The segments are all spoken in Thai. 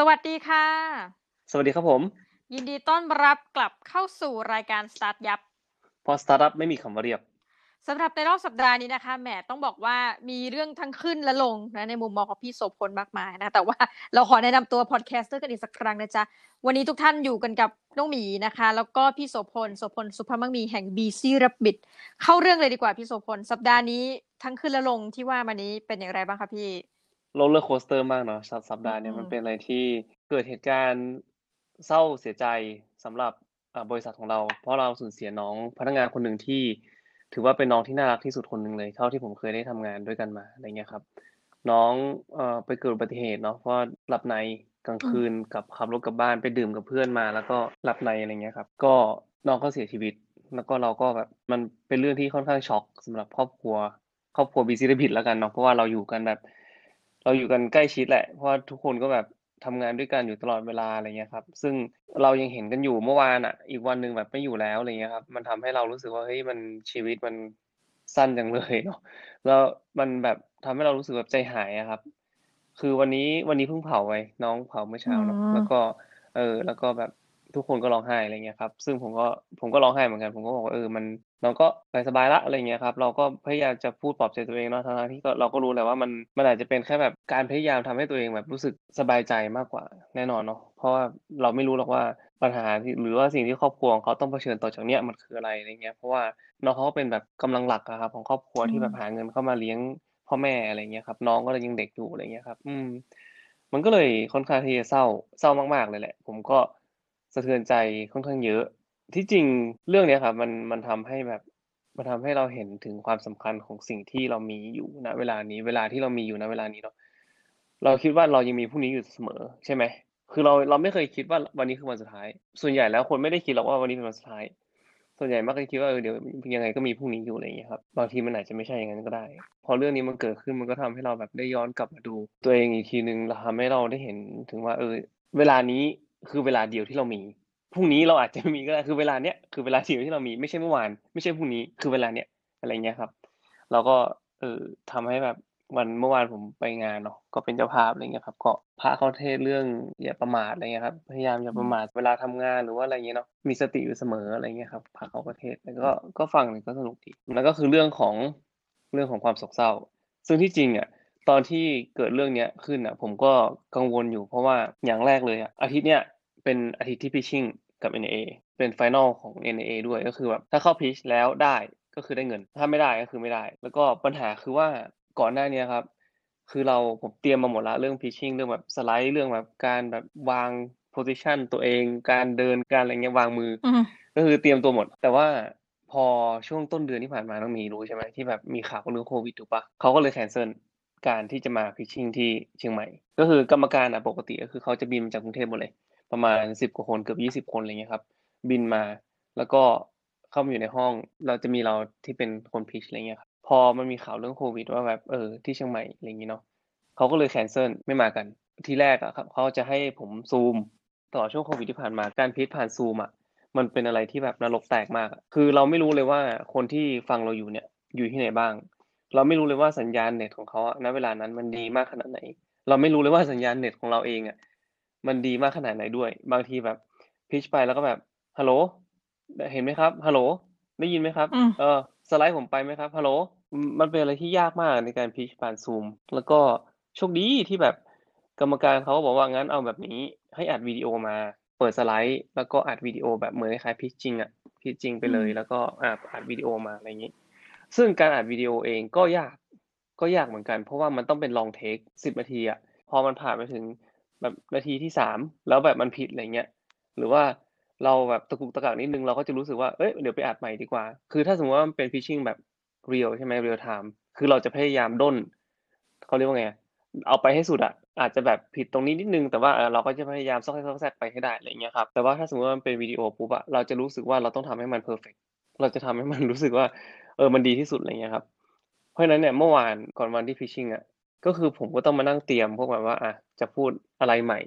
สวัสดีค่ะ สวัสดีครับผม ยินดีต้อนรับกลับเข้าสู่รายการ StartYupเพราะสตาร์ทอัพไม่มีคำว่าเรียบสำหรับในรอบสัปดาห์นี้นะคะแหมต้องบอกว่ามีเรื่องทั้งขึ้นและลงนะในมุมมองของพี่โสพลมากมายนะแต่ว่าเราขอแนะนำตัว podcaster กันอีกสักครั้งนะจ๊ะ วันนี้ทุกท่านอยู่กันกับน้องหมีนะคะ แล้วก็พี่โสพลโสพลสุภาพมังมีแห่ง Busy Rabbit เข้าเรื่องเลยดีกว่าพี่โสพลสัปดาห์นี้ทั้งขึ้นและลงที่ว่ามานี้เป็นอย่างไรบ้างคะพี่ roller coaster มากเนาะสัปสัปดาห์เนี้ยอืมมันเป็นอะไรที่เกิดเหตุการณ์เศร้าเสียใจสำหรับอ่าบริษัทของเรา เพราะเราสูญเสียน้องพนักงานคนหนึ่งที่ ถือว่าเป็นน้องที่น่ารักที่สุดคนหนึ่งเลยเท่าที่ผมเคยได้ทำงานด้วยกันมาอะไรเงี้ยครับ น้องเอ่อไปเกิดอุบัติเหตุเนาะเพราะว่าหลับในกลางคืนกับขับรถกลับบ้านไปดื่มกับเพื่อนมา แล้วก็หลับในอะไรเงี้ยครับ ก็น้องก็เสียชีวิต แล้วก็เราก็แบบมันเป็นเรื่องที่ค่อนข้างช็อกสำหรับครอบครัว ครอบครัวบีซีเดบิตแล้วกันเนาะเพราะว่าเราอยู่กันแบบ เราอยู่กันใกล้ชิดแหละ เพราะว่าทุกคนก็แบบทำงานด้วยกันอยู่ตลอดเวลาอะไรเงี้ยครับ ซึ่งเรายังเห็นกันอยู่เมื่อวานอะ อีกวันหนึ่งแบบไม่อยู่แล้วอะไรเงี้ยครับ มันทำให้เรารู้สึกว่าเฮ้ยมันชีวิตมันสั้นจังเลยเนาะแล้วมันแบบทำให้เรารู้สึกแบบใจหายอะครับ คือวันนี้วันนี้เพิ่งเผาไปน้องเผาเมื่อเช้าเนาะอืมแล้วก็ เออ แล้วก็แบบ ทุกคนก็ร้องไห้อะไรเงี้ยครับ ซึ่งผมก็ผมก็ร้องไห้เหมือนกัน ผมก็บอกว่าเออมันน้องก็ไปสบายละอะไรเงี้ยครับ เราก็พยายามจะพูดปลอบใจตัวเองเนาะทั้งๆที่ก็เราก็รู้แหละว่ามันมันอาจจะเป็นแค่แบบการพยายามทำให้ตัวเองแบบรู้สึกสบายใจมากกว่าแน่นอนเนาะเพราะว่าเราไม่รู้หรอกว่าปัญหาที่หรือว่าสิ่งที่ครอบครัวของเขาต้องเผชิญต่อจากเนี้ยมันคืออะไรอะไรเงี้ยเพราะว่าน้องเขาก็เป็นแบบกำลังหลักอะครับของครอบครัวที่แบบหาเงินเข้ามาเลี้ยงพ่อแม่อะไรเงี้ยครับ น้องก็เลยยังเด็กอยู่อะไรเงี้ยครับ อืม มันก็เลยค่อนข้างที่จะเศร้าเศร้ามากๆเลยแหละ ผมก็ สะเทือนใจค่อนข้างเยอะ ที่จริงเรื่องเนี้ยครับมันมันทำให้แบบมันทำให้เราเห็นถึงความสำคัญของสิ่งที่เรามีอยู่ณเวลานี้เวลาที่เรามีอยู่ณเวลานี้เนาะเราคิดว่าเรายังมีพรุ่งนี้อยู่เสมอใช่ไหมคือเราเราไม่เคยคิดว่าวันนี้คือวันสุดท้าย ส่วนใหญ่แล้วคนไม่ได้คิดหรอกว่าวันนี้เป็นวันสุดท้าย ส่วนใหญ่มักจะคิดว่าเออเดี๋ยวยังไงก็มีพรุ่งนี้อยู่อะไรอย่างเงี้ยครับบางทีมันอาจจะไม่ใช่อย่างนั้นก็ได้ พอเรื่องนี้มันเกิดขึ้นมันก็ทำให้เราแบบได้ย้อนกลับมาดู ตัวเองอีกทีนึงแล้วทำให้เราได้เห็นถึงว่าเออ เวลานี้ คือเวลาเดียวที่เรามีพรุ่งนี้เราอาจจะไม่มีก็ได้คือเวลาเนี้ยคือเวลาเดียวที่เรามีไม่ใช่เมื่อวาน ไม่ใช่พรุ่งนี้คือเวลาเนี้ยอะไรเงี้ยครับ เราก็เออทำให้แบบวันเมื่อวานผมไปงานเนาะก็เป็นเจ้าภาพอะไรเงี้ยครับ ก็พระเขาเทศน์เรื่องอย่าประมาทอะไรเงี้ยครับพยายามอย่าประมาทเวลาทำงานหรือว่าอะไรเงี้ยเนาะมีสติอยู่เสมออะไรเงี้ยครับพระเขาก็เทศน์แล้วก็ก็ฟังเลยก็สนุกดีแล้วก็คือเรื่องของเรื่องของความโศกเศร้า ซึ่งที่จริงอะ ตอนที่เกิดเรื่องเนี้ยขึ้นอะ ผมก็กังวลอยู่เพราะว่าอย่างแรกเลยอะอาทิตย์เนี้ยเป็นอาทิตย์ที่ pitching กับ NIA เป็นไฟนอลของ NA ด้วยก็คือแบบถ้าเข้า pitch แล้วได้ก็คือได้เงิน ถ้าไม่ได้ก็คือไม่ได้ แล้วก็ปัญหาคือว่าก่อนหน้าเนี้ยครับ คือเราผมเตรียมมาหมดละเรื่อง pitching เรื่องแบบสไลด์เรื่องแบบการแบบวาง position ตัวเอง การเดินการอะไรเงี้ยวางมืออืมก็คือเตรียมตัวหมด แต่ว่าพอช่วงต้นเดือนที่ผ่านมาต้องมีรู้ใช่ไหมที่แบบมีข่าวเรื่องโควิดถูกปะเขาก็เลยแคนเซิล การที่จะมาพิชชิ่งที่เชียงใหม่ ก็คือกรรมการอะปกติก็คือเขาจะบินมาจากกรุงเทพหมดเลย ประมาณสิบกว่าคนเกือบยี่สิบคนอะไรเงี้ยครับ บินมาแล้วก็เข้ามาอยู่ในห้อง เราจะมีเราที่เป็นคนพิชอะไรเงี้ยครับพอมันมีข่าวเรื่องโควิดว่าแบบเออที่เชียงใหม่อะไรอย่างงี้เนาะเขาก็เลยแคนเซิลไม่มากัน ทีแรกอะครับเขาจะให้ผมซูมตลอช่วงโควิดที่ผ่านมาการพิชผ่านซูมอะมันเป็นอะไรที่แบบนรกแตกมาก คือเราไม่รู้เลยว่าคนที่ฟังเราอยู่เนี่ยอยู่ที่ไหนบ้าง เราไม่รู้เลยว่าสัญญาณเน็ตของเขาอะณเวลานั้นมันดีมากขนาดไหน เราไม่รู้เลยว่าสัญญาณเน็ตของเราเองอะมันดีมากขนาดไหนด้วย บางทีแบบพิชไปแล้วก็แบบฮัลโหลเห็นไหมครับฮัลโหลได้ยินไหมครับอืมเออสไลด์ผมไปไหมครับฮัลโหลมันเป็นอะไรที่ยากมากในการพิชผ่านซูม แล้วก็โชคดีที่แบบกรรมการเขาก็บอกว่างั้นเอาแบบนี้ให้อัดวิดีโอมาเปิดสไลด์ แล้วก็อัดวิดีโอแบบเหมือนคล้ายพิชจริงอะพิชจริงไปเลยอืมแล้วก็อัดอัดวิดีโอมาอะไรอย่างนี้ ซึ่งการอัดวิดีโอเองก็ยากก็ยากเหมือนกัน เพราะว่ามันต้องเป็นลองเทคสิบนาทีอะพอมันผ่านไปถึงแบบนาทีที่สามแล้วแบบมันผิดอะไรเงี้ยหรือว่าเราแบบตะกุกตะกักนิดนึงเราก็จะรู้สึกว่าเอ้ยเดี๋ยวไปอัดใหม่ดีกว่า คือถ้าสมมติว่ามันเป็นพิชชิ่งแบบreal ใช่ไหม real-time คือเราจะพยายามด้นเขาเรียกว่าไงเอาไปให้สุดอะอาจจะแบบผิดตรงนี้นิดนึง แต่ว่าเราก็จะพยายามซอกแซกซอกแซกไปให้ได้อะไรเงี้ยครับแต่ว่าถ้าสมมติว่ามันเป็นวิดีโอปุ๊บอะเราจะรู้สึกว่าเราต้องทำให้มัน perfect เราจะทำให้มันรู้สึกว่า เออมันดีที่สุดอะไรเงี้ยครับ เพราะฉะนั้นเนี่ยเมื่อวานก่อนวันที่ pitching อะก็คือผมก็ต้องมานั่งเตรียมพวกแบบว่าอะจะพูดอะไรใหม่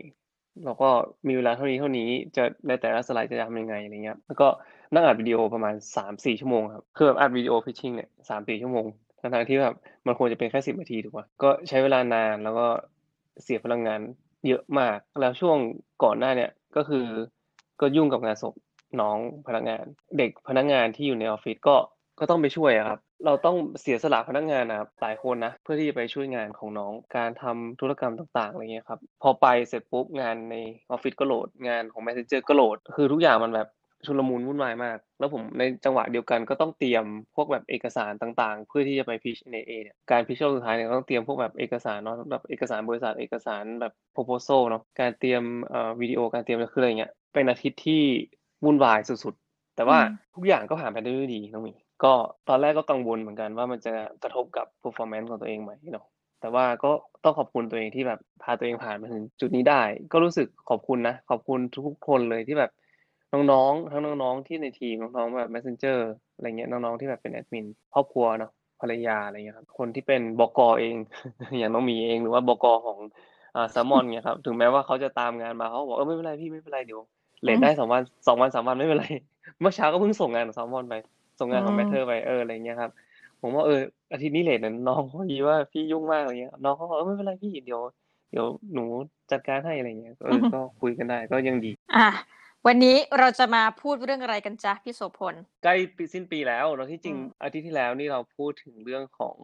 แล้วก็มีเวลาเท่านี้เท่านี้จะในแต่ละสไลด์จะทำยังไงอะไรเงี้ยแล้วก็นั่งอัดวิดีโอประมาณสามสี่ชั่วโมงครับคือแบบอัดวิดีโอพิชชิ่งเนี่ยสามสี่ชั่วโมงทั้งๆที่แบบมันควรจะเป็นแค่สิบนาทีถูกป่ะก็ใช้เวลานานแล้วก็เสียพลังงานเยอะมาก แล้วช่วงก่อนหน้าเนี่ยก็คือก็ยุ่งกับงานศพน้องพนักงาน เด็กพนักงานที่อยู่ในออฟฟิศก็ ก็ต้องไปช่วยอะครับ เราต้องเสียสละพนักงานนะครับหลายคนนะเพื่อที่จะไปช่วยงานของน้องการทำธุรกรรมต่างๆอะไรเงี้ยครับพอไปเสร็จปุ๊บงานในออฟฟิศก็โหลดงานของ Messenger ก็โหลด คือทุกอย่างมันแบบชุลมุนวุ่นวายมาก แล้วผมในจังหวะเดียวกันก็ต้องเตรียมพวกแบบเอกสารต่างๆ เพื่อที่จะไปพิชในเอเนี่ยการพิชสุดท้ายเนี่ยต้องเตรียมพวกแบบเอกสารเนาะแบบเอกสารบริษัทเอกสารแบบ proposal เนาะการเตรียมเอ่อวิดีโอการเตรียมคืออะไรเงี้ยเป็นอาทิตย์ที่วุ่นวายสุดๆ แต่ว่าอืมทุกอย่างก็ผ่านไปได้ด้วยดีน้องหมี ก็ตอนแรกก็กังวลเหมือนกันว่ามันจะกระทบกับ performance ของตัวเองไหมเนาะแต่ว่าก็ต้องขอบคุณตัวเองที่แบบพาตัวเองผ่านมาถึงจุดนี้ได้ ก็รู้สึกขอบคุณนะ ขอบคุณทุกคนเลยที่แบบน้องๆ ทั้งน้องๆ ที่ในทีมน้องๆแบบ messenger อะไรเงี้ยน้องๆ ที่แบบเป็นแอดมินครอบครัวเนาะภรรยาอะไรเงี้ยครับคนที่เป็นบกเอง อย่างน้องหมีเองหรือว่าบกของอ่าแซมอนเนี่ยครับถึงแม้ว่าเขาจะตามงานมาเขาบอกเออไม่เป็นไรพี่ไม่เป็นไรเดี๋ยว late ได้สองวันสองวันสามวันไม่เป็นไรเมื่อเช้าก็เพิ่งส่งงานของแซมอนไป ส่งงานของอืม Matter ไปเอออะไรเงี้ยครับผมว่าเอออาทิตย์นี้เลทนะน้องพอดีว่าพี่ยุ่งมากอะไรเงี้ยน้องเขาบอกเออไม่เป็นไรพี่เดี๋ยวเดี๋ยวหนูจัดการให้อะไรเงี้ยเออก็คุยกันได้ก็ยังดี อะวันนี้เราจะมาพูดเรื่องอะไรกันจ๊ะพี่โสพลใกล้ปีสิ้นปีแล้วเราที่จริงอืมอาทิตย์ที่แล้วนี่เราพูดถึงเรื่องของ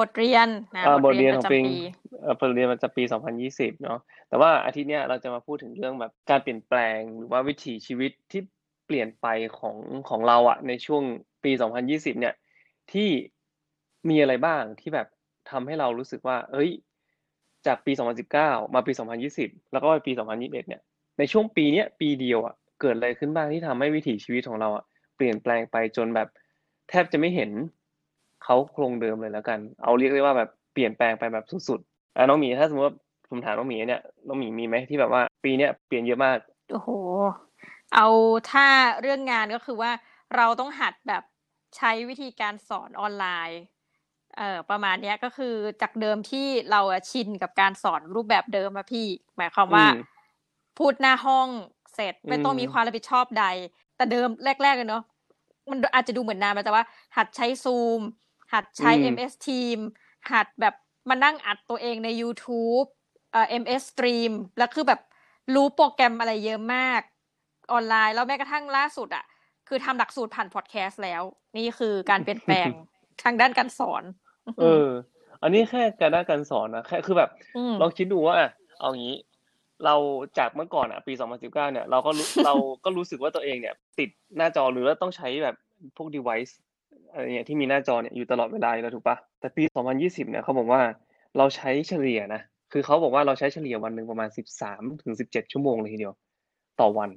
บทเรียนนะอ่าบทเรียนปขระองปีจำปีเอ่อบทเรียนประจำปี 2020 เนาะแต่ว่าอาทิตย์เนี้ยเราจะมาพูดถึงเรื่องแบบการเปลี่ยนแปลงหรือว่าวิถีชีวิตที่เปลี่ยนไปของของเราอะในช่วง ปี 2020 เนี่ย ที่มีอะไรบ้างที่แบบทำให้เรารู้สึกว่า เอ้ย จากปี 2019 มาปี 2020 แล้วก็ไปปี 2021 เนี่ย ในช่วงปีเนี้ยปีเดียวอะเกิดอะไรขึ้นบ้างที่ทำให้วิถีชีวิตของเราอะเปลี่ยนแปลงไปจนแบบ แทบจะไม่เห็นเขาโครงเดิมเลยแล้วกัน เอาเรียกได้ว่าแบบเปลี่ยนแปลงไปแบบสุดๆอะน้องหมีถ้าสมมติว่าผมถามน้องหมีเนี่ย น้องหมีมีไหมที่แบบว่า ปีเนี้ยเปลี่ยนเยอะมาก โอ้โห เอาถ้าเรื่องงานก็คือว่าเราต้องหัดแบบ ใช้วิธีการสอนออนไลน์เอ่อประมาณเนี้ยก็คือจากเดิมที่เราอะชินกับการสอนรูปแบบเดิมอะพี่ หมายความว่าอืมพูดหน้าห้องเสร็จไม่ต้องอืมมีความรับผิดชอบใด แต่เดิมแรกๆเลยเนาะมันอาจจะดูเหมือนนานมาแต่ว่า หัดใช้ซูม หัดใช้อืม MS Team หัดแบบมานั่งอัดตัวเองใน YouTube เอ่อ MS Stream แล้วคือแบบรู้โปรแกรมอะไรเยอะมากออนไลน์ แล้วแม้กระทั่งล่าสุดอะ คือทำหลักสูตรผ่านพอดแคสต์แล้ว นี่คือการเปลี่ยนแปลงทางด้านการสอน เออ อันนี้แค่การด้านการสอนนะแค่คือแบบมลองคิดดูว่าอะเอางี้ เราจากเมื่อก่อนอะปี 2019 เนี่ยเราก็รู้เราก็รู้สึกว่าตัวเองเนี่ย ติดหน้าจอหรือว่าต้องใช้แบบพวก device อะไรเนี่ยที่มีหน้าจอเนี่ยอยู่ตลอดเวลาอยู่แล้วถูกปะแต่ปี 2020 เนี่ยเขาบอกว่าเราใช้เฉลี่ยนะคือเขาบอกว่าเราใช้เฉลี่ยวันหนึ่งประมาณ 13ถึง17 ชั่วโมงเลยทีเดียว ต่อวัน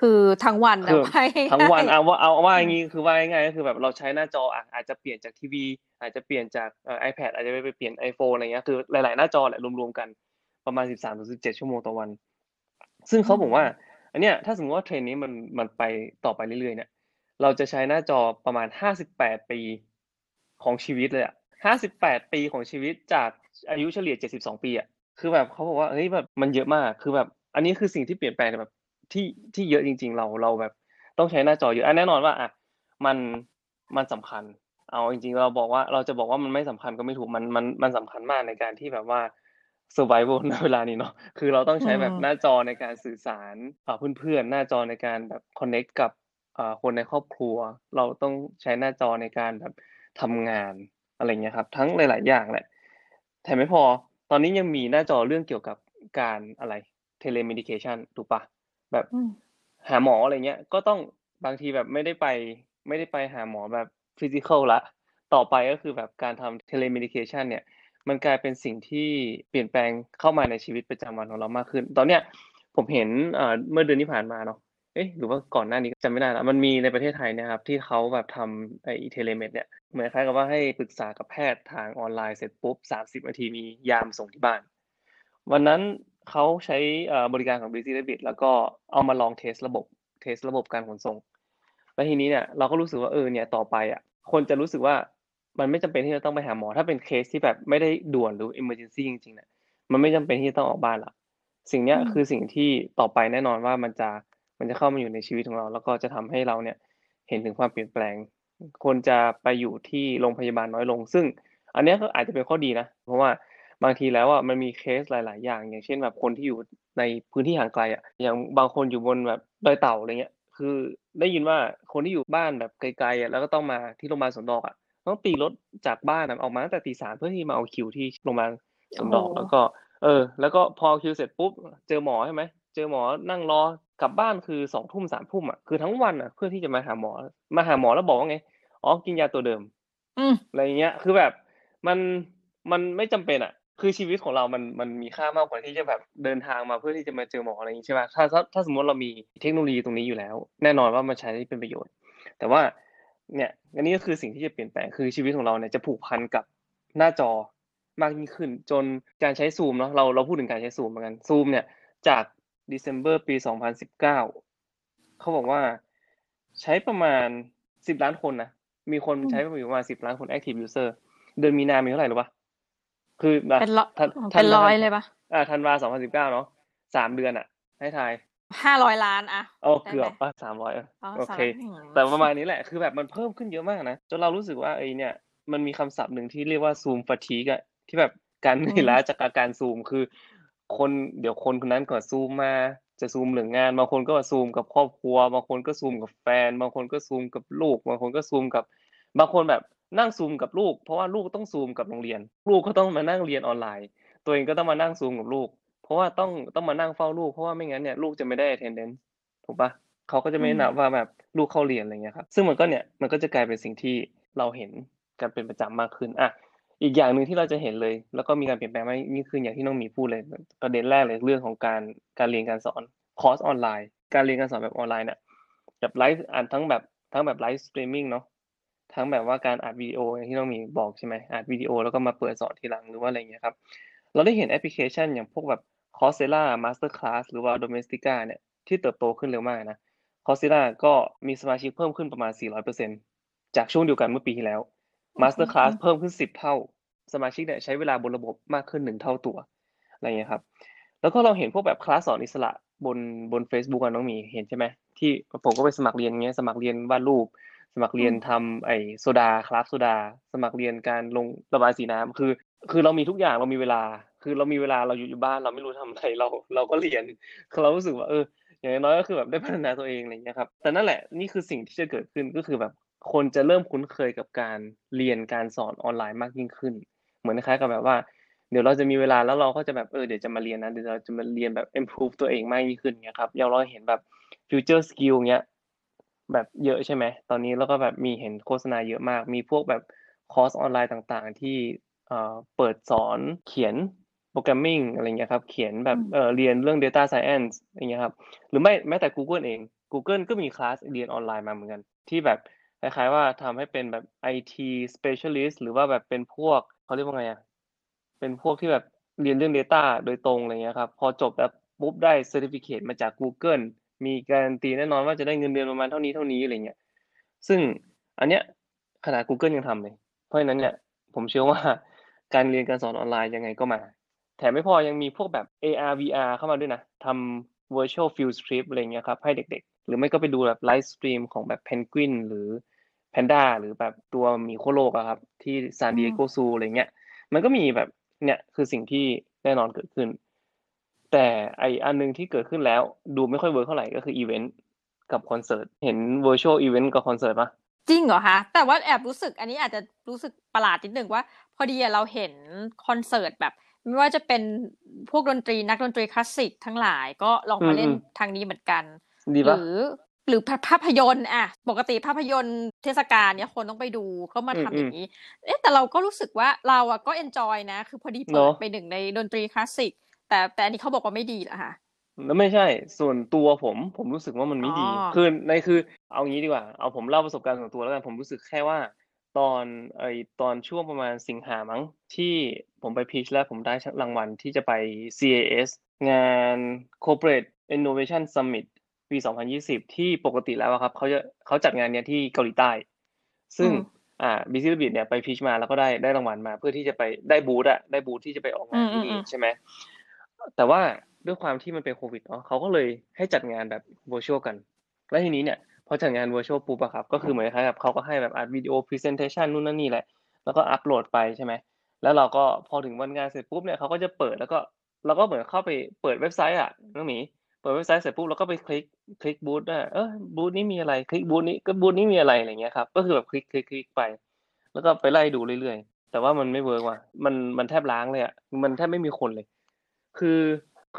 คือทั้งวันคืนะอว่าทั้งวันง่ายเอาว่าเอาว่าอืมอย่างงี้คือว่าง่ายๆก็คือแบบเราใช้หน้าจออะอาจจะเปลี่ยนจากทีวี อาจจะเปลี่ยนจากเอ่อ iPad อาจจะไปเปลี่ยน iPhone อะไรเงี้ยคือหลาย ๆ หน้าจอแหละรวม ๆ กันประมาณ13ถึง17ชั่วโมงต่อวัน ซึ่งเขาบอกว่า อันเนี้ยถ้าสมมติว่าเทรนด์นี้มันมันไปต่อไปเรื่อยๆเนี่ย เราจะใช้หน้าจอประมาณ58ปีของชีวิตเลยอะ58ปีของชีวิตจากอายุเฉลี่ย72ปีอะคือแบบเขาบอกว่าเฮ้ยแบบมันเยอะมากคือแบบ อันนี้คือสิ่งที่เปลี่ยนแปลงแบบ ที่ที่เยอะจริง ๆ เราเราแบบต้องใช้หน้าจอเยอะอะแน่นอนว่าอะมันมันสำคัญ เอาจริง ๆ เราบอกว่าเราจะบอกว่ามันไม่สำคัญก็ไม่ถูกมันมันมันสำคัญมากในการที่แบบว่า survival ณเวลานี้เนาะคือเราต้องใช้แบบอืมหน้าจอในการสื่อสารอ่าเพื่อนๆหน้าจอในการแบบ connect กับอ่าคนในครอบครัว เราต้องใช้หน้าจอในการแบบทำงานอะไรเงี้ยครับ ทั้งหลาย ๆ อย่างแหละแถมไม่พอ ตอนนี้ยังมีหน้าจอเรื่องเกี่ยวกับการอะไร telemedication ถูกปะ แบบอืมหาหมออะไรเงี้ย ก็ต้องบางทีแบบไม่ได้ไป ไม่ได้ไปหาหมอแบบฟิสิกอลละ ต่อไปก็คือแบบการทำ telemedication เนี่ย มันกลายเป็นสิ่งที่เปลี่ยนแปลงเข้ามาในชีวิตประจำวันของเรามากขึ้น ตอนเนี้ยผมเห็นเอ่อเมื่อเดือนที่ผ่านมาเนาะเอ๊ะหรือว่าก่อนหน้านี้จำไม่ได้ละมันมีในประเทศไทยเนะครับ ที่เขาแบบทำไอ้ telemed เนี่ยเหมือนคล้ายกับว่าให้ปรึกษากับแพทย์ทางออนไลน์เสร็จปุ๊บ30นาทีมียามาส่งที่บ้าน วันนั้น เขาใช้เอ่อบริการของ Busy Rabbit แล้วก็เอามาลอง test ระบบ test ระบบการขนส่ง แล้วทีนี้เนี่ยเราก็รู้สึกว่าเออเนี่ยต่อไปอะคนจะรู้สึกว่ามันไม่จำเป็นที่จะต้องไปหาหมอ ถ้าเป็นเคสที่แบบไม่ได้ด่วนหรือ emergency จริงๆเนี่ยมันไม่จำเป็นที่จะต้องออกบ้านละสิ่งเนี้ยอืมคือสิ่งที่ต่อไปแน่นอนว่ามันจะมันจะเข้ามาอยู่ในชีวิตของเรา แล้วก็จะทำให้เราเนี่ยเห็นถึงความเปลี่ยนแปลง คนจะไปอยู่ที่โรงพยาบาลน้อยลง ซึ่ง อันเนี้ยก็อาจจะเป็นข้อดีนะ เพราะว่า บางทีแล้วอะมันมีเคสหลาย ๆ อย่าง อย่างเช่นแบบคนที่อยู่ในพื้นที่ห่างไกลอะอย่างบางคนอยู่บนแบบดอยเต่าอะไรเงี้ยคือได้ยินว่าคนที่อยู่บ้านแบบไกลๆอะแล้วก็ต้องมาที่โรงพยาบาลสวนดอกอะต้องตีรถจากบ้านอะออกมาตั้งแต่ตี3เพื่อที่มาเอาคิวที่โรงพยาบาลสโอ้วนโฮดอกแล้วก็ เออ แล้วก็พอคิวเสร็จปุ๊บเจอหมอใช่ไหมเจอหมอนั่งรอกลับบ้านคือ2ทุ่ม3ทุ่มอะคือทั้งวันอะเพื่อที่จะมาหาหมอ มาหาหมอแล้วบอกว่าไงอ๋อกินยาตัวเดิม อืมอะไรอย่างเงี้ย คือแบบมันมันไม่จำเป็นอะ คือชีวิตของเรามันมันมีค่ามากกว่าที่จะแบบเดินทางมาเพื่อที่จะมาเจอหมออะไรอย่างงี้ใช่เปล่าถ้าถ้าถ้าสมมติเรามีเทคโนโลยีตรงนี้อยู่แล้ว แน่นอนว่ามันใช้ได้เป็นประโยชน์ แต่ว่าเนี่ยอันนี้ก็คือสิ่งที่จะเปลี่ยนแปลงคือชีวิตของเราเนี่ยจะผูกพันกับหน้าจอมากยิ่งขึ้น จนการใช้ Zoom เนาะเราเราพูดถึงการใช้ Zoom เหมือนกัน Zoom เนี่ยจาก December ปี 2019 เขาบอกว่าใช้ประมาณ 10 ล้านคนนะมีคนใช้ประมาณ10ล้านคน active user เดือนมีนามีเท่าไรรู้เปล่า? คืออะเป็นร้อยธันอืมธัเป็นนร้วาอยเลยเปล่า?อาธันวา2019เนาะ3เดือนอะให้ทาย500,000,000อะโอ้ได้เกืไหอม?บเปล่า300เอออ๋อโอสาเคมอืมแต่ประมาณนี้แหละ คือแบบมันเพิ่มขึ้นเยอะมากนะ จนเรารู้สึกว่าไอ้เนี่ย มันมีคำศัพท์หนึ่งที่เรียกว่า Zoom fatigue อะที่แบบการเหอืนื่อยล้ามจากอาการ Zoom คือ คนเดี๋ยวคนคนนั้นก็ Zoom มาจะ Zoom เรื่องงานบางคนก็ Zoom กับครอบครัวบางคนก็ Zoom กับแฟน บางคนก็ Zoom กับลูก บางคนก็ Zoom กับบางคนแบบ นั่ง Zoom กับลูก เพราะว่าลูกต้อง Zoom กับโรงเรียน ลูกก็ต้องมานั่งเรียนออนไลน์ ตัวเองก็ต้องมานั่ง Zoom กับลูก เพราะว่าต้องต้องมานั่งเฝ้าลูก เพราะว่าไม่งั้นเนี่ยลูกจะไม่ได้ attendance ถูกเปล่า?เขาก็จะอืไม่มนับว่าแบบลูกเข้าเรียนอะไรเงี้ยครับซึ่งมันก็เนี่ยมันก็จะกลายเป็นสิ่งที่เราเห็นกันเป็นประจำมากขึ้นอะอีกอย่างหนึ่งที่เราจะเห็นเลย แล้วก็มีการเปลี่ยนแปลงมากยิ่งขึ้นอย่างที่น้องหมีพูดเลย ประเด็นแรกเลยเรื่องของการการเรียนการสอนคอร์สออนไลน์ การเรียนการสอนแบบออนไลน์เนี่ยแบบไลฟ์อ่าทั้งแบบทั้งแบบ live streaming เนาะ ทั้งแบบว่าการอัดวิดีโออย่างที่น้องหมีบอกใช่ไหมอัดวิดีโอแล้วก็มาเปิดสอนทีหลังหรือว่าอะไรอย่างเงี้ยครับเราได้เห็นแอปพลิเคชันอย่างพวกแบบ Coursera Masterclass หรือว่า Domestika เนี่ยที่เติบโตขึ้นเร็วมากนะ Coursera ก็มีสมาชิกเพิ่มขึ้นประมาณ 400%จากช่วงเดียวกันเมื่อปีที่แล้วโอ้โฮ Masterclass เพิ่มขึ้น 10 เท่า สมาชิกเนี่ยใช้เวลาบนระบบมากขึ้น 1 เท่าตัวอะไรอย่างเงี้ยครับแล้วก็เราเห็นพวกแบบคลาสสอนอิสระบนบนเฟซบุ๊กอะน้องหมีเห็นใช่ไหม?ที่ผมก็ไปสมัครเรียนอย่างเงี้ยสมัครเรียนวาดรูป สมัครอืเรียนมทำไอ้โซดาคราฟต์โซดา สมัครเรียนการลงระบายสีน้ำคือ คือเรามีทุกอย่างเรามีเวลา คือเรามีเวลาเราอยู่อยู่บ้านเราไม่รู้จะทำอะไรเราเราก็เรียนคือเรารู้สึกว่าเออ อย่างน้อยๆก็คือแบบได้พัฒนาตัวเองอะไรอย่างเงี้ยครับแต่นั่นแหละนี่คือสิ่งที่จะเกิดขึ้นก็คือแบบคนจะเริ่มคุ้นเคยกับการเรียนการสอนออนไลน์มากยิ่งขึ้น เหมือนคล้ายๆกับแบบว่า เดี๋ยวเราจะมีเวลาแล้วเราก็จะแบบเออเดี๋ยวจะมาเรียนนะเดี๋ยวเราจะมาเรียนแบบ improve ตัวเองมากยิ่งขึ้นอย่างเงี้ยครับอย่างเราเห็นแบบ future skill อย่างเงี้ย แบบเยอะใช่ไหม ตอนนี้แล้วก็แบบมีเห็นโฆษณาเยอะมาก มีพวกแบบคอร์สออนไลน์ต่างๆ ที่เอ่อเปิดสอนเขียน Programming อะไรอย่างเงี้ยครับ เขียนแบบอืมเอ่อเรียนเรื่อง Data Science อย่างเงี้ยครับ หรือไม่แม้แต่กูเกิลเองกูเกิลก็มีคลาสเรียนออนไลน์มาเหมือนกัน ที่แบบคล้ายๆว่าทำให้เป็นแบบ IT specialist หรือว่าแบบเป็นพวกเขาเรียกว่าไงอะเป็นพวกที่แบบเรียนเรื่อง Data โดยตรงอะไรเงี้ยครับ พอจบแล้วปุ๊บได้ certificate มาจากกูเกิล มีการันตีแน่นอนว่าจะได้เงินเดือนประมาณเท่านี้ๆอะไรเงี้ย ซึ่งอันเนี้ยขนาดกูเกิลยังทำเลย เพราะฉะนั้นเนี่ยผมเชื่อว่าการเรียนการสอนออนไลน์ยังไงก็มา แถมไม่พอยังมีพวกแบบ AR VR เข้ามาด้วยนะทำ virtual field trip อะไรอย่างเงี้ยครับให้เด็กๆ หรือไม่ก็ไปดูแบบ live stream ของแบบเพนกวินหรือแพนดาหรือแบบตัวหมีขั้วโลกอะครับ ที่ San อืม Diego Zoo อะไรเงี้ย มันก็มีแบบเนี่ยคือสิ่งที่แน่นอนเกิดขึ้น แต่ไอ้อันหนึ่งที่เกิดขึ้นแล้วดูไม่ค่อยเวิร์กเท่าไรก็คืออิเวนต์กับคอนเสิร์ตเห็น virtual event กับคอนเสิร์ตเปล่า?จริงเหรอคะ?แต่ว่าแอบรู้สึกอันนี้อาจจะรู้สึกประหลาดนิดหนึ่งว่า พอดีอะเราเห็นคอนเสิร์ตแบบ ไม่ว่าจะเป็นพวกดนตรีนักดนตรีคลาสสิกทั้งหลายก็ลองอืมาเล่นมทางนี้เหมือนกันๆดีหเปล่า?รือหรือภภาพยนตร์อะปกติภาพยนตร์เทศกาลเนี้ยคนต้องไปดูก็มาอืทำอย่ามงๆงี้ เอ๊ะแต่เราก็รู้สึกว่าเราอะก็เอนจอยนะ คือพอดีเนเปิาะดไปหนึ่งในดนตรีคลาสสิก แต่แต่อันนี้เขาบอกว่าไม่ดีเหรอคะ?แล้วไม่ใช่ ส่วนตัวผมผมรู้สึกว่ามันอ๋ไม่อดี คือในคือเอางี้ดีกว่า เอาผมเล่าประสบการณ์ส่วนตัวแล้วกันผมรู้สึกแค่ว่า ตอนไอ้ตอนช่วงประมาณสิงหามั้งที่ผมไป pitch แล้วผมได้ชรางวัลที่จะไป CAS งาน Corporate Innovation Summit ปี 2020 ที่ปกติแล้วอะครับเขาจะเขาจัดงานเนี้ยที่เกาหลีใต้ซอืึ่งมอ่า Busy Rabbit เนี่ยไป pitch มาแล้วก็ได้ได้รางวัลมา เพื่อที่จะไปได้บูธอะได้บูธที่จะไปออกอืงานที่นี่มๆๆใช่ไหม แต่ว่าด้วยความที่มันเป็นโควิดเนาะเขาก็เลยให้จัดงานแบบ virtual กัน แล้วทีนี้เนี่ยพอจัดงาน virtual ปุ๊บอะครับก็คือเหมือนคล้ายกับเขาก็ให้แบบอัดวิดีโอ presentation นู่นนั่นนี่แหละ แล้วก็อัปโหลดไปใช่ไหมแล้วเราก็พอถึงวันงานเสร็จปุ๊บเนี่ยเขาก็จะเปิดแล้วก็เราก็เหมือนเข้าไปเปิดเว็บไซต์อะน้องหมีเปิดเว็บไซต์เสร็จปุ๊บเราก็ไปคลิกคลิกบูธอะเออบูธนี้มีอะไรคลิกบูธนี้ก็บูธนี้มีอะไรอะไรเงี้ยครับก็คือแบบคลิกคลิกคลิกไป แล้วก็ไปไล่ดูเรื่อยๆ แต่ว่ามันไม่ work ว่ะมันมันแทบร้างเลยอะมันแทบไม่มีคนเลย คือ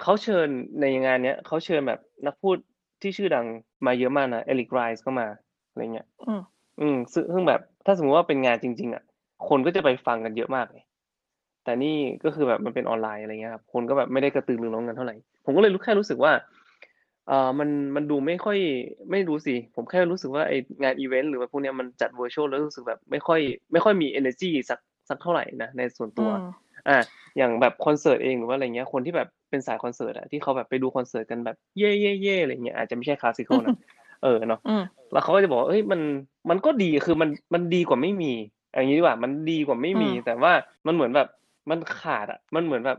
เขาเชิญในงานเนี้ยเขาเชิญแบบนักพูดที่ชื่อดังมาเยอะมากนะ Eric Ries ก็มาอะไรเงี้ยอืมอืมซึ่งซึ่งแบบถ้าสมมติว่าเป็นงานจริง ๆ อะ คนก็จะไปฟังกันเยอะมากเลยแต่นี่ก็คือแบบมันเป็นออนไลน์อะไรเงี้ยครับคนก็แบบไม่ได้กระตือรือร้นกันเท่าไหร่ผมก็เลยรู้แค่รู้สึกว่าเอ่อมันมันดูไม่ค่อยไม่รู้สิ ผมแค่รู้สึกว่าไอ้งานอีเวนต์หรือว่าพวกเนี้ยมันจัด virtual แล้วรู้สึกแบบไม่ค่อย ไม่ค่อยมี energy สักสักเท่าไหร่นะในส่วนตัว อืมอะอย่างแบบคอนเสิร์ตเองหรือว่าอะไรเงี้ยคนที่แบบเป็นสายคอนเสิร์ตอะที่เขาแบบไปดูคอนเสิร์ตกันแบบเย่เย่เย่อะไรเงี้ยอาจจะไม่ใช่ classical นะเออเนาะอืมแล้วเขาก็จะบอกว่าเอ้ยมันมันก็ดีคือมันมันดีกว่าไม่มีอย่างนี้ดีกว่ามันดีกว่าไม่มีอืมแต่ว่ามันเหมือนแบบมันขาดอะมันเหมือนแบบ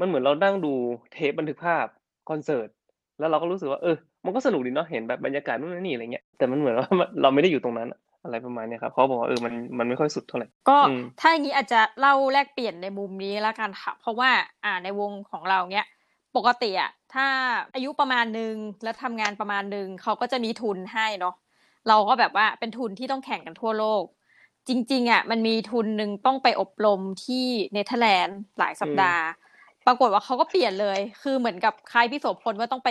มันเหมือนเรานั่งดูเทปบันทึกภาพคอนเสิร์ตแล้วเราก็รู้สึกว่าเออมันก็สนุกดีเนาะเห็นแบบบรรยากาศนู่นนนนี่อะไรเงี้ยแต่มันเหมือนว่าเราไม่ได้อยู่ตรงนั้น อะอะไรประมาณเนี้ยครับเขาบอกว่าเออมันมันไม่ค่อยสุดเท่าไหร่ก็อืมถ้าอย่างนี้อาจจะเล่าแลกเปลี่ยนในมุมนี้แล้วกันค่ะ เพราะว่าอ่าในวงของเราเนี้ยปกติอะถ้าอายุประมาณหนึ่งแล้วทำงานประมาณหนึ่งเขาก็จะมีทุนให้เนาะเราก็แบบว่าเป็นทุนที่ต้องแข่งกันทั่วโลก จริง ๆอะมันมีทุนหนึ่งต้องไปอบรมที่เนเธอร์แลนด์หลายสัปดาห์ ปรากฏว่าเขาก็เปลี่ยนเลย คือเหมือนกับคล้ายพี่โสพลว่าต้องไป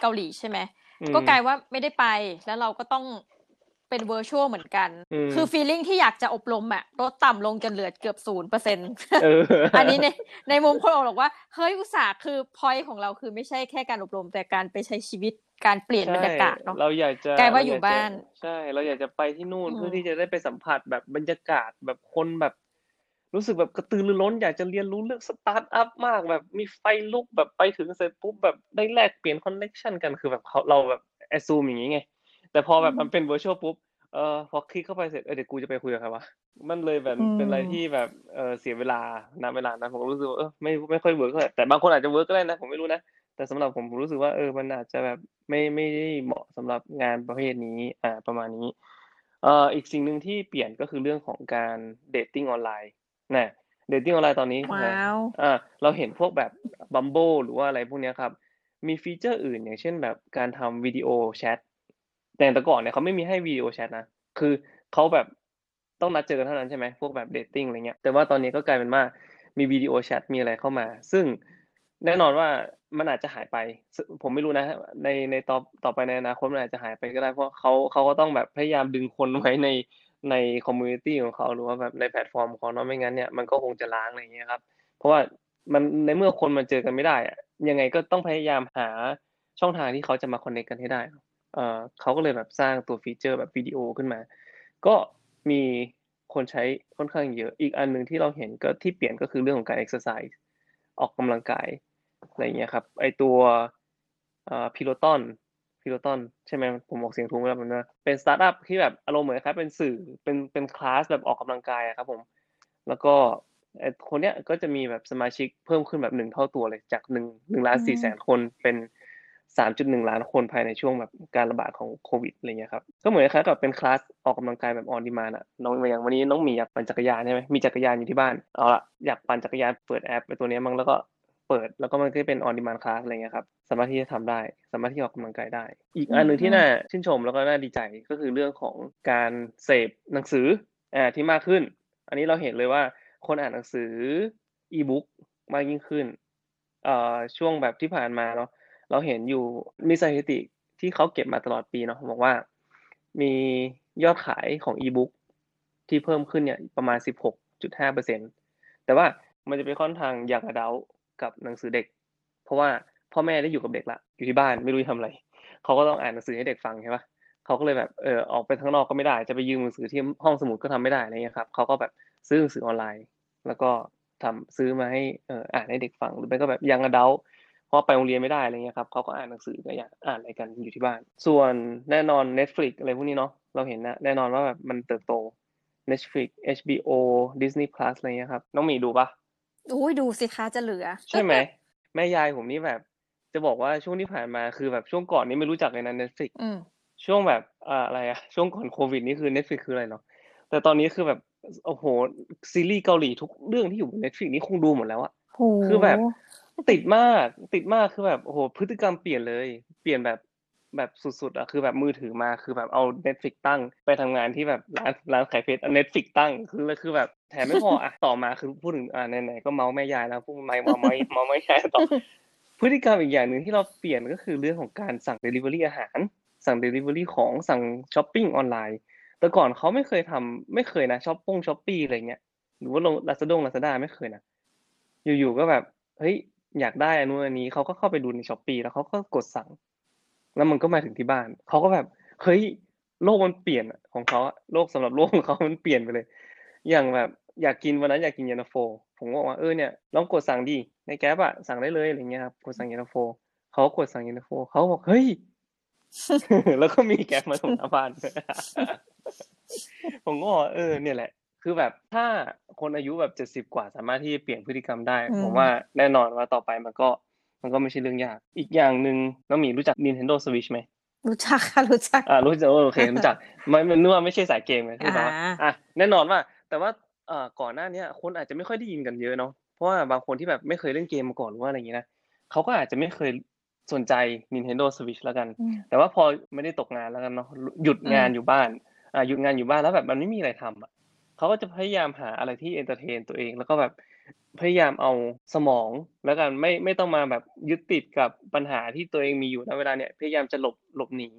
เกาหลีใช่ไหมอืมก็กลายว่าไม่ได้ไปแล้วเราก็ต้อง เป็น virtual เหมือนกันอืมคือ feeling ที่อยากจะอบรมอะลดต่ำลงจนเหลือเกือบศูนย์เปอร์เซ็นต์เอออันนี้ในในมุมคนบอกว่า เฮ้ยอุตส่าห์คือพอยของเราคือไม่ใช่แค่การอบรมแต่การไปใช้ชีวิตการเปลี่ยนบรรยากาศเนาะใช่เราอยากจะกลายว่าเรอยู่กจะบ้าน ใช่ เราอยากจะไปที่นู่นอืมเพื่อที่จะได้ไปสัมผัสแบบบรรยากาศแบบคนแบบ รู้สึกแบบกระตือรือร้น อยากจะเรียนรู้เรื่องสตาร์ทอัพมากแบบมีไฟลุกแบบไปถึงเสร็จปุ๊บแบบได้แลกเปลี่ยนคอนเนคชันกันคือแบบเขาเราแบบแอสซูมอย่างนี้ไง แต่พอแบบมันเป็นเวอร์ชวลปุ๊บเออพอคลิกเข้าไปเสร็จเออเดี๋ยวกูจะไปคุยกับใครวะมันเลยแบบอืมเป็นอะไรที่แบบเออเสียเวลาณเวลานั้นผมก็รู้สึกว่าเออไม่ไม่ค่อย work เท่าไหร่แต่บางคนอาจจะ work ก็ได้นะผมไม่รู้นะแต่สำหรับผมผมรู้สึกว่าเออมันอาจจะแบบไม่ไม่ได้เหมาะสำหรับงานประเภทนี้อ่าประมาณนี้เอ่ออีกสิ่งหนึ่งที่เปลี่ยนก็คือเรื่องของการ dating ออนไลน์นะ dating ออนไลน์ตอนนี้ wow อ่าเราเห็นพวกแบบ Bumble หรือว่าอะไรพวกเนี้ยครับมี feature อื่นอย่างเช่นแบบการทำ video chat แต่แต่ก่อนเนี่ยเขาไม่มีให้ video chat นะ คือเขาแบบต้องนัดเจอกันเท่านั้นใช่ไหมพวกแบบ dating อะไรเงี้ย แต่ว่าตอนนี้ก็กลายเป็นว่ามี video chat มีอะไรเข้ามา ซึ่งแน่นอนว่ามันอาจจะหายไป ผมไม่รู้นะ ในในต่อต่อไปในอนาคตมันอาจจะหายไปก็ได้ เพราะเขาเขาก็ต้องแบบพยายามดึงคนไว้ในใน community ของเขาหรือว่าแบบในแพลตฟอร์มของเขาเนาะไม่งั้นเนี่ยมันก็คงจะร้างอะไรเงี้ยครับ เพราะว่ามันในเมื่อคนมันเจอกันไม่ได้อะยังไงก็ต้องพยายามหาช่องทางที่เขาจะมา connect กันให้ได้ เอ่อเขาก็เลยแบบสร้างตัว feature แบบวิดีโอขึ้นมา ก็มีคนใช้ค่อนข้างเยอะ อีกอันหนึ่งที่เราเห็นก็ที่เปลี่ยนก็คือเรื่องของการ exercise ออกกำลังกายอะไรเงี้ยครับ ไอ้ตัวเอ่อ Peloton Peloton ใช่ไหมผมออกเสียงถูกไหมครับมันนะเป็นสตาร์ทอัพที่แบบอารมณ์เหมือนคล้ายเป็นสื่อเป็นเป็นคลาสแบบออกกำลังกายอะครับผม แล้วก็ไอคนเนี้ยก็จะมีแบบสมาชิกเพิ่มขึ้นแบบหนึ่งเท่าตัวเลยจากหนึ่งหนึ่งล้านสี่แสนคนเป็น สามจุดหนึ่งล้านคนภายในช่วงแบบการระบาดของโควิดอะไรเงี้ยครับก็เหมือนคล้ายกับเป็นคลาสออกกำลังกายแบบออนดีมานอะน้องอย่างวันนี้น้องหมีอยากปั่นจักรยานใช่ไหมมีจักรยานอยู่ที่บ้านเอาละอยากปั่นจักรยานเปิดแอปไปตัวเนี้ยมั้งแล้วก็เปิดแล้วก็มันก็เป็นออนดีมานคลาสอะไรเงี้ยครับสามารถที่จะทำได้ สามารถที่ออกกำลังกายได้ อีกอันหนึ่งที่น่าชื่นชมแล้วก็น่าดีใจก็คือเรื่องของการเสพหนังสืออ่าที่มากขึ้น อันนี้เราเห็นเลยว่าคนอ่านหนังสืออีบุ๊กมากยิ่งขึ้นเอ่อช่วงแบบที่ผ่านมาเนาะ เราเห็นอยู่มีสถิติที่เขาเก็บมาตลอดปีเนาะบอกว่ามียอดขายของอีบุ๊กที่เพิ่มขึ้นเนี่ยประมาณ 16.5เปอร์เซ็นแต่ว่ามันจะเป็นค่อนทางอย่างอเดากับหนังสือเด็ก เพราะว่าพ่อแม่ได้อยู่กับเด็กละอยู่ที่บ้านไม่รู้จะทำอะไรเขาก็ต้องอ่านหนังสือให้เด็กฟังใช่ปะเขาก็เลยแบบเออออกไปข้างนอกก็ไม่ได้ จะไปยืมหนังสือที่ห้องสมุดก็ทำไม่ได้อะไรเงี้ยครับเขาก็แบบซื้อหนังสือออนไลน์ แล้วก็ทำซื้อมาให้อ่ออ่านให้เด็กฟังหรือไม่ก็แบบยังอเดา เพราะไปโรงเรียนไม่ได้อะไรเงี้ยครับเขาก็อ่านหนังสือก็อยากอ่านอะไรกันอยู่ที่บ้าน ส่วนแน่นอน Netflix อะไรพวกนี้เนาะเราเห็นนะแน่นอนว่าแบบมันเติบโต Netflix HBO Disney Plus อะไรเงี้ยครับน้องหมีดูปะอุ้ยดูสิคะจะเหลือ ใช่ไหมแม่ยายผมนี่แบบ จะบอกว่าช่วงที่ผ่านมาคือแบบช่วงก่อนนี้ไม่รู้จักเลยนะ Netflix อืมช่วงแบบอ่าอะไรอะช่วงก่อนโควิดนี่คือ Netflix คืออะไรเนาะแต่ตอนนี้คือแบบโอ้โหซีรีส์เกาหลีทุกเรื่องที่อยู่บน Netflix นี่คงดูหมดแล้วอะโหคือแบบ ติดมาก ติดมากคือแบบโอ้โหพฤติกรรมเปลี่ยนเลย เปลี่ยนแบบแบบสุดๆอะคือแบบมือถือมาคือแบบเอา Netflix ตั้ง ไปทำงานที่แบบร้านร้านขายเพชรเอา Netflix ตั้งคือแล้วคือแบบแถมไม่พออะต่อมาคือพูดถึงอ่าไหนๆก็เมาส์แม่ยายแล้วพูดไม่เมาส์ไม่เมาส์แม่ยายต่อพฤติกรรมอีกอย่างหนึ่งที่เราเปลี่ยนก็คือเรื่องของการสั่ง Delivery อาหาร สั่ง Delivery ของสั่งช้อปปิ้งออนไลน์ แต่ก่อนเขาไม่เคยทำไม่เคยนะช้อปปงช้อปปี้อะไรเงี้ยหรือว่าลงลาซาดงลาซาด้าไม่เคยนะอยู่ๆก็แบบเฮ้ย อยากได้อันนู้นอันนี้เขาก็เข้าไปดูในช้อปปีแล้วเขาก็กดสั่ง แล้วมันก็มาถึงที่บ้านเขาก็แบบเฮ้ยโลกมันเปลี่ยนของเขาโลกสำหรับโลกของเขามันเปลี่ยนไปเลย อย่างแบบอยากกินวันนั้นอยากกินเยนาโฟ ผมก็บอกว่าเออเนี่ยลองกดสั่งดิในแก๊ปอะสั่งได้เลยอะไรเงี้ยครับกดสั่งเยนาโฟเขาก็กดสั่งเยนาโฟเขาบอกเฮ้ยแล้วก็มีแก๊ปมาส่งหน้าบ้านผมก็บอกเออเนี่ยแหละ คือแบบถ้าคนอายุแบบเจ็ดสิบกว่าสามารถที่จะเปลี่ยนพฤติกรรมได้อืมผมว่าแน่นอนว่าต่อไปมันก็มันก็ไม่ใช่เรื่องยาก อีกอย่างหนึ่งน้องหมีรู้จัก Nintendo Switch ไหมรู้จักค่ะรู้จักอ่ารู้จักโอเครู้จักไม่มันนึกว่าไม่ใช่สายเกมไงคือแบบว่าอ่าอะแน่นอนว่า แต่ว่าเอ่อก่อนหน้าเนี้ยคนอาจจะไม่ค่อยได้ยินกันเยอะเนาะเพราะว่าบางคนที่แบบไม่เคยเล่นเกมมาก่อนหรือว่าอะไรอย่างงี้นะเขาก็อาจจะไม่เคยสนใจ Nintendo Switch แล้วกันอืมแต่ว่าพอไม่ได้ตกงานแล้วกันเนาะหยุดงานอยู่บ้านอ่าหยุดงานอยู่บ้านแล้วแบบมันไม่มีอะไรทำอะ เขาก็จะพยายามหาอะไรที่ entertain ตัวเอง แล้วก็แบบพยายามเอาสมอง แล้วกันไม่ไม่ต้องมาแบบยึดติดกับปัญหาที่ตัวเองมีอยู่ณเวลาเนี้ยพยายามจะหลบหลบหนี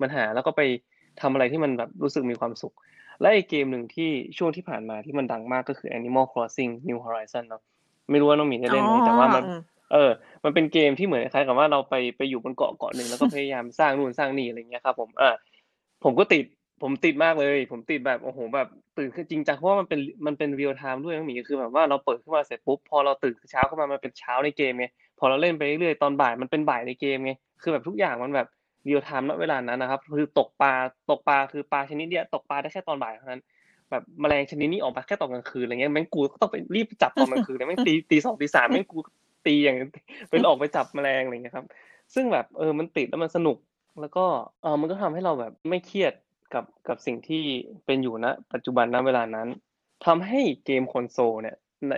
ปัญหาแล้วก็ไปทำอะไรที่มันแบบรู้สึกมีความสุข และอีกเกมหนึ่งที่ช่วงที่ผ่านมาที่มันดังมากก็คือ Animal Crossing New Horizon เนาะไม่รู้ว่าน้องหมีได้เล่นไหมแต่ว่ามันอ๋อเออ มันเป็นเกมที่เหมือนคล้ายๆกับว่าเราไปไปอยู่บนเกาะเกาะหนึ่งแล้วก็พยายามสร้างนู่นสร้างนี่อะไรเงี้ยครับผมอ่าผมก็ติด ผมติดมากเลย ผมติดแบบโอ้โหแบบตื่นขึ้นจริงจังเพราะว่ามันเป็นมันเป็น real-time ด้วยน้องหมีคือแบบว่าเราเปิดขึ้นมาเสร็จปุ๊บพอเราตื่นเช้าขึ้นมามันเป็นเช้าในเกมไงพอเราเล่นไปเรื่อยๆตอนบ่ายมันเป็นบ่ายในเกมไงคือแบบทุกอย่างมันแบบเรียลไทม์ณเวลานั้นนะครับ คือตกปลาตกปลาคือปลาชนิดเนี้ยตกปลาได้แค่ตอนบ่ายเท่านั้น แบบแมลงชนิดนี้ออกมาแค่ตอนกลางคืนอะไรเงี้ยแม่งกูก็ต้องไปรีบจับตอนกลางคืนเลยแม่งตีตีสองตีสามแม่งกูตีอย่างเป็นออกไปจับแมลงอะไรเงี้ยครับ ซึ่งแบบเออมันติดแล้วมันสนุกแล้วก็เออมันก็ทำให้เราแบบไม่เครียด กับกับสิ่งที่เป็นอยู่ณปัจจุบันณเวลานั้นทำให้เกมคอนโซลเนี่ยใน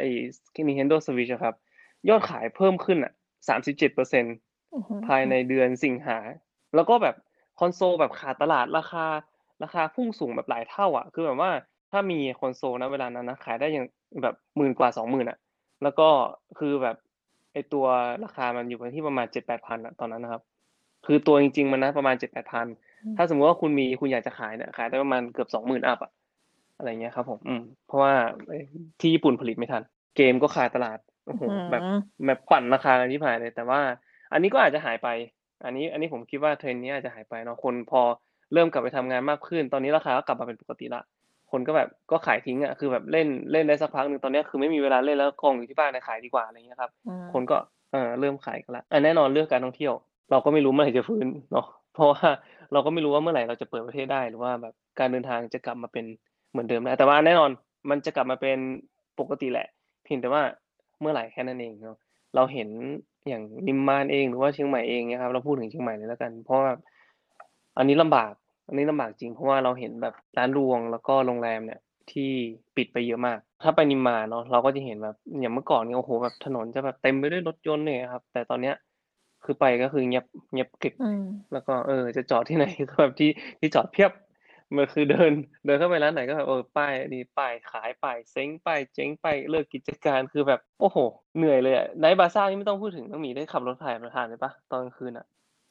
Nintendo Switch อะครับ ยอดขายเพิ่มขึ้นอะสามสิบเจ็ดเปอร์เซ็นต์อือหือภายในเดือนสิงหา แล้วก็แบบคอนโซลแบบขาดตลาดราคาราคาพุ่งสูงแบบหลายเท่าอะ คือแบบว่าถ้ามีคอนโซลนะเวลานั้นนะขายได้อย่างแบบหมื่นกว่าสองหมื่นอะ แล้วก็คือแบบไอตัวราคามันอยู่ที่ประมาณเจ็ดแปดพันอะตอนนั้นนะครับ คือตัวจริงๆมันนะประมาณเจ็ดแปดพันถ้าสมมติว่าคุณมีคุณอยากจะขายเนี่ยขายได้ประมาณเกือบสองหมื่น up อะอะไรเงี้ยครับ ผมอืมเพราะว่าเอ้ยที่ญี่ปุ่นผลิตไม่ทัน เกมก็ขาดตลาดโอ้โหแบบอืมแบบปั่นราคากันที่ผ่านเลย แต่ว่า อันนี้ก็อาจจะหายไป อันนี้ อันนี้ผมคิดว่าเทรนด์นี้อาจจะหายไปเนาะคนพอเริ่มกลับไปทำงานมากขึ้น ตอนนี้ราคาก็กลับมาเป็นปกติละคนก็แบบก็ขายทิ้งอะคือแบบเล่นเล่นได้สักพักหนึ่งตอนนี้คือไม่มีเวลาเล่นแล้วกองอยู่ที่บ้านนะขายดีกว่าอะไรเงี้ยครับอืมคนก็เออเริ่มขายกันละอะแน่นอนเรื่องการท่องเที่ยว เราก็ไม่รู้เมื่อไหร่จะฟื้นเนาะเพราะว่าเราก็ไม่รู้ว่าเมื่อไหร่เราจะเปิดประเทศได้หรือว่าแบบการเดินทางจะกลับมาเป็นเหมือนเดิมได้แต่ว่าแน่นอนมันจะกลับมาเป็นปกติแหละเพียงแต่ว่าเมื่อไหร่แค่นั้นเองเนาะเราเห็นอย่างนิมมานเองหรือว่าเชียงใหม่เองนี่ยครับเราพูดถึงเชียงใหม่เลยแล้วกัน เพราะว่าอันนี้ลำบาก อันนี้ลำบากจริง เพราะว่าเราเห็นแบบร้านรวงแล้วก็โรงแรมเนี่ยที่ปิดไปเยอะมาก ถ้าไปนิมมานเนาะเราก็จะเห็นแบบอย่างเมื่อก่อนเนี่ยโอ้โหแบบถนนจะแบบเต็มไปด้วยรถยนต์เนี่ยครับแต่ตอนเนี้ย คือไปก็คือเงียบเงียบกริบอืม แล้วก็ เออ จะจอดที่ไหน ก็แบบที่ที่จอดเพียบ มันคือเดิน เดินเข้าไปร้านไหนก็แบบเออป้ายดีป้ายขายป้ายเซ้งป้ายเจ๊งป้ายเลิกกิจการคือแบบ โอ้โห เหนื่อยเลยอะไนท์บาซ่านี่ไม่ต้องพูดถึงต้องมีได้ขับรถผ่านผ่านเลยปะตอนกลางคืนอะ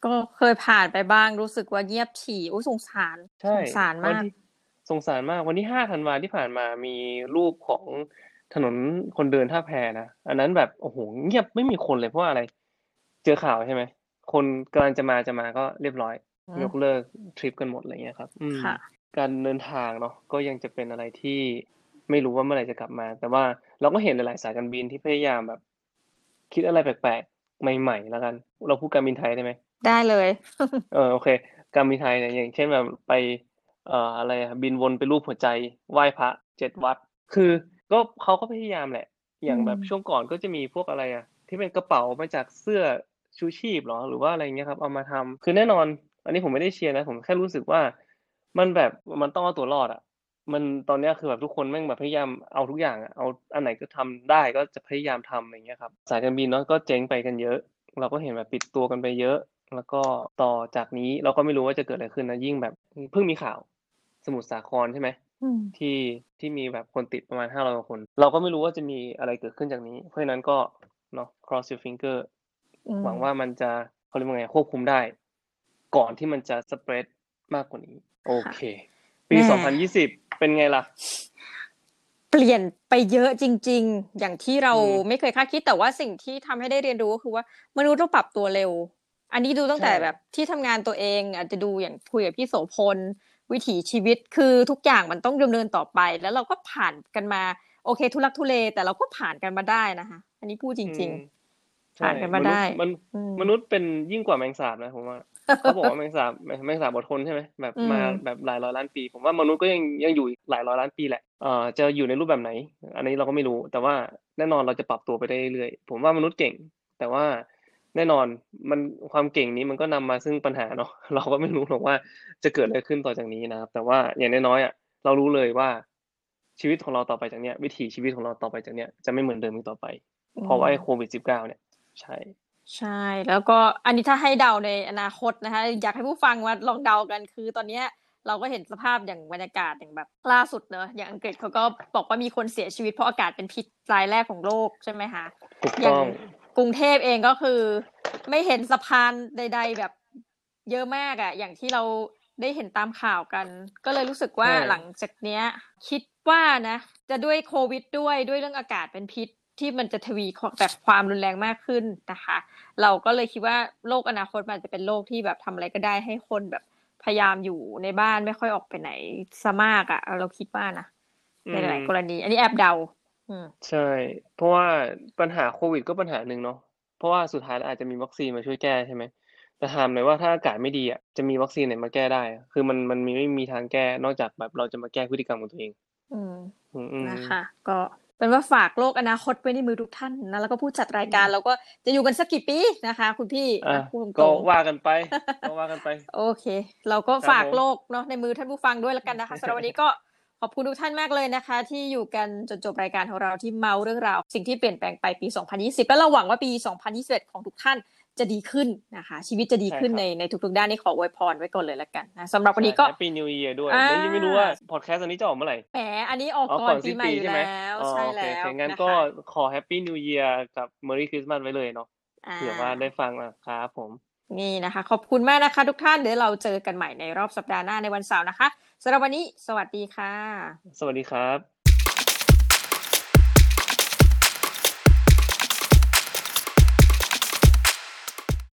ก็เคยผ่านไปบ้างรู้สึกว่าเงียบฉี่อุ้ยสงสารใช่สงสารวันมาก ที่สงสารมากวันที่ห้าธันวาที่ผ่านมามีรูปของถนนคนเดินท่าแพนะ อันนั้นแบบโอ้โหเงียบไม่มีคนเลยเพราะว่าอะไร เจอข่าวใช่ไหมคนกำลังจะมาจะมาก็เรียบร้อยอืมยกเลิกทริปกันหมดอะไรเงี้ยครับอืมค่ะการเดินทางเนาะก็ยังจะเป็นอะไรที่ไม่รู้ว่าเมื่อไหร่จะกลับมา แต่ว่าเราก็เห็นหลายๆสายการบินที่พยายามแบบ คิดอะไรแปลกๆใหม่ๆแล้วกัน เราพูดการบินไทยได้ไหมได้เลย เออโอเค การบินไทยเนี่ยอย่างเช่นแบบไป เอ่ออะไรอะบินวนไปรูปหัวใจไหว้พระเจ็ดวัด คือก็เขาก็พยายามแหละ อย่างแบบอืมช่วงก่อนก็จะมีพวกอะไรอะที่เป็นกระเป๋ามาจากเสื้อ ชูชีพเหรอหรือว่าอะไรเงี้ยครับเอามาทำคือแน่นอน อันนี้ผมไม่ได้เชียร์นะ ผมแค่รู้สึกว่า มันแบบมันต้องเอาตัวรอดอะมันตอนเนี้ยคือแบบทุกคนแม่งแบบพยายามเอาทุกอย่างอะเอาอันไหนก็ทำได้ก็จะพยายามทำอะไรเงี้ยครับสายการบินเนาะก็เจ๊งไปกันเยอะ เราก็เห็นแบบปิดตัวกันไปเยอะ แล้วก็ต่อจากนี้เราก็ไม่รู้ว่าจะเกิดอะไรขึ้นนะยิ่งแบบเพิ่งมีข่าว สมุทรสาครใช่ไหมอืมที่ที่มีแบบคนติดประมาณห้าร้อยคน เราก็ไม่รู้ว่าจะมีอะไรเกิดขึ้นจากนี้ เพราะฉะนั้นก็เนาะ cross your finger อืม หวังว่ามันจะเขาเรียกว่าไงควบคุมได้ ก่อนที่มันจะ spread มากกว่านี้ โอเค ปีแหม่สองพันยี่สิบเป็นไงล่ะ เปลี่ยนไปเยอะจริง ๆ อย่างที่เราอืมไม่เคยคาดคิดแต่ว่าสิ่งที่ทำให้ได้เรียนรู้ก็คือว่ามนุษย์ต้องปรับตัวเร็ว อันนี้ดูตั้งแต่ใช่แบบที่ทำงานตัวเอง อาจจะดูอย่างคุยกับพี่โสพลวิถีชีวิตคือทุกอย่างมันต้องดำเนินต่อไป แล้วเราก็ผ่านกันมา โอเค ทุลักทุเลแต่เราก็ผ่านกันมาได้นะคะ อันนี้พูดจริงอืมๆ ผ่านกันมาได้มนุษย์อืมมันมนุษย์เป็นยิ่งกว่าแมงสาบนะผมว่าเขาบอกว่าแมงสาบแมงสาบอดทนใช่ไหมแบบอืมมาแบบหลายร้อยล้านปี ผมว่ามนุษย์ก็ยังยังอยู่อีกหลายร้อยล้านปีแหละเอ่อจะอยู่ในรูปแบบไหน อันนี้เราก็ไม่รู้ แต่ว่าแน่นอนเราจะปรับตัวไปได้เรื่อยๆผมว่ามนุษย์เก่ง แต่ว่าแน่นอนมันความเก่งนี้มันก็นำมาซึ่งปัญหาเนาะเราก็ไม่รู้หรอกว่าจะเกิดอะไรขึ้นต่อจากนี้นะครับ แต่ว่าอย่างน้อยๆอะเรารู้เลยว่าชีวิตของเราต่อไปจากเนี้ยวิถีชีวิตของเราต่อไปจากเนี้ยจะไม่เหมือนเดิมอีกต่อไป เพราะว่าไอ้โควิดสิบเก้าเนี่ย ใช่ ใช่ แล้วก็อันนี้ถ้าให้เดาในอนาคตนะคะ อยากให้ผู้ฟังมาลองเดากันคือตอนเนี้ยเราก็เห็นสภาพอย่างบรรยากาศอย่างแบบล่าสุดเนอะอย่างอังกฤษเขาก็บอกว่ามีคนเสียชีวิตเพราะอากาศเป็นพิษรายแรกของโลกใช่ไหมคะถูกอย่าต้งองกรุงเทพเองก็คือ ไม่เห็นสะพานใด ๆ แบบเยอะมากอะอย่างที่เราได้เห็นตามข่าวกัน ก็เลยรู้สึกว่าใช่หลังจากเนี้ย คิดว่านะ จะด้วยโควิดด้วยด้วยเรื่องอากาศเป็นพิษ ที่มันจะทวีแบบความรุนแรงมากขึ้นนะคะ เราก็เลยคิดว่าโลกอนาคตมันจะเป็นโลกที่แบบทำอะไรก็ได้ให้คนแบบพยายามอยู่ในบ้านไม่ค่อยออกไปไหนซะมากอะเราคิดว่านะอืในมหลายๆกรณี อันนี้แอบเดาอืมใช่ เพราะว่าปัญหาโควิดก็ปัญหาหนึ่งเนาะเพราะว่าสุดท้ายแล้วอาจจะมีวัคซีนมาช่วยแก้ใช่ไหมแต่ถามหน่อยว่าถ้าอากาศไม่ดีอะจะมีวัคซีนไหนมาแก้ได้อะคือมันมันมีไม่มีทางแก้นอกจากแบบเราจะมาแก้พฤติกรรมของตัวเอง อืมอืมอืมนะคะ ก็ เป็นว่าฝากโลกอนาคตไว้ในมือทุกท่านนะแล้วก็ผู้จัดรายการเราก็จะอยู่กันสักกี่ปีนะคะ คุณพี่อะก็พูดตรงๆว่ากันไปก็ว่ากันไป โอเค เราก็ครับฝากผมโลกเนาะในมือท่านผู้ฟังด้วยแล้วกันนะคะสำหรับวันนี้ก็ขอบคุณทุกท่านมากเลยนะคะ ที่อยู่กันจนจบรายการของเราที่เม้าเรื่องราว สิ่งที่เปลี่ยนแปลงไปปี 2020 แล้วเราหวังว่าปี 2021 ของทุกท่าน จะดีขึ้นนะคะ ชีวิตจะดีขึ้นในในทุกๆด้านนี่ขออวยพรไว้ก่อนเลยละกันนะสำหรับวันนี้ก็ Hap py New Year ด้วยอ่าแล้วยังไม่รู้ว่าพอดแคสต์อันนี้จะออกเมื่อไหร่แหมอันนี้ออกอ๋อก่อนปีใหม่ก่อนนปีสิ้นใหม่ปีอยู่ใช่ไหมแล้วอ๋อใช่โอเคแล้วโอเคงั้นนะคะก็ขอแฮปปี้นิว e ย r กับ Merry Christmas ไว้เลยเนาะอ่าเผื่อว่าได้ฟังนะครับผมนี่นะคะ ขอบคุณมากนะคะ ทุกท่านเดี๋ยวเราเจอกันใหม่ในรอบสัปดาห์หน้าในวันเสาร์นะคะสำหรับวันนี้ สวัสดีค่ะ สวัสดีครับ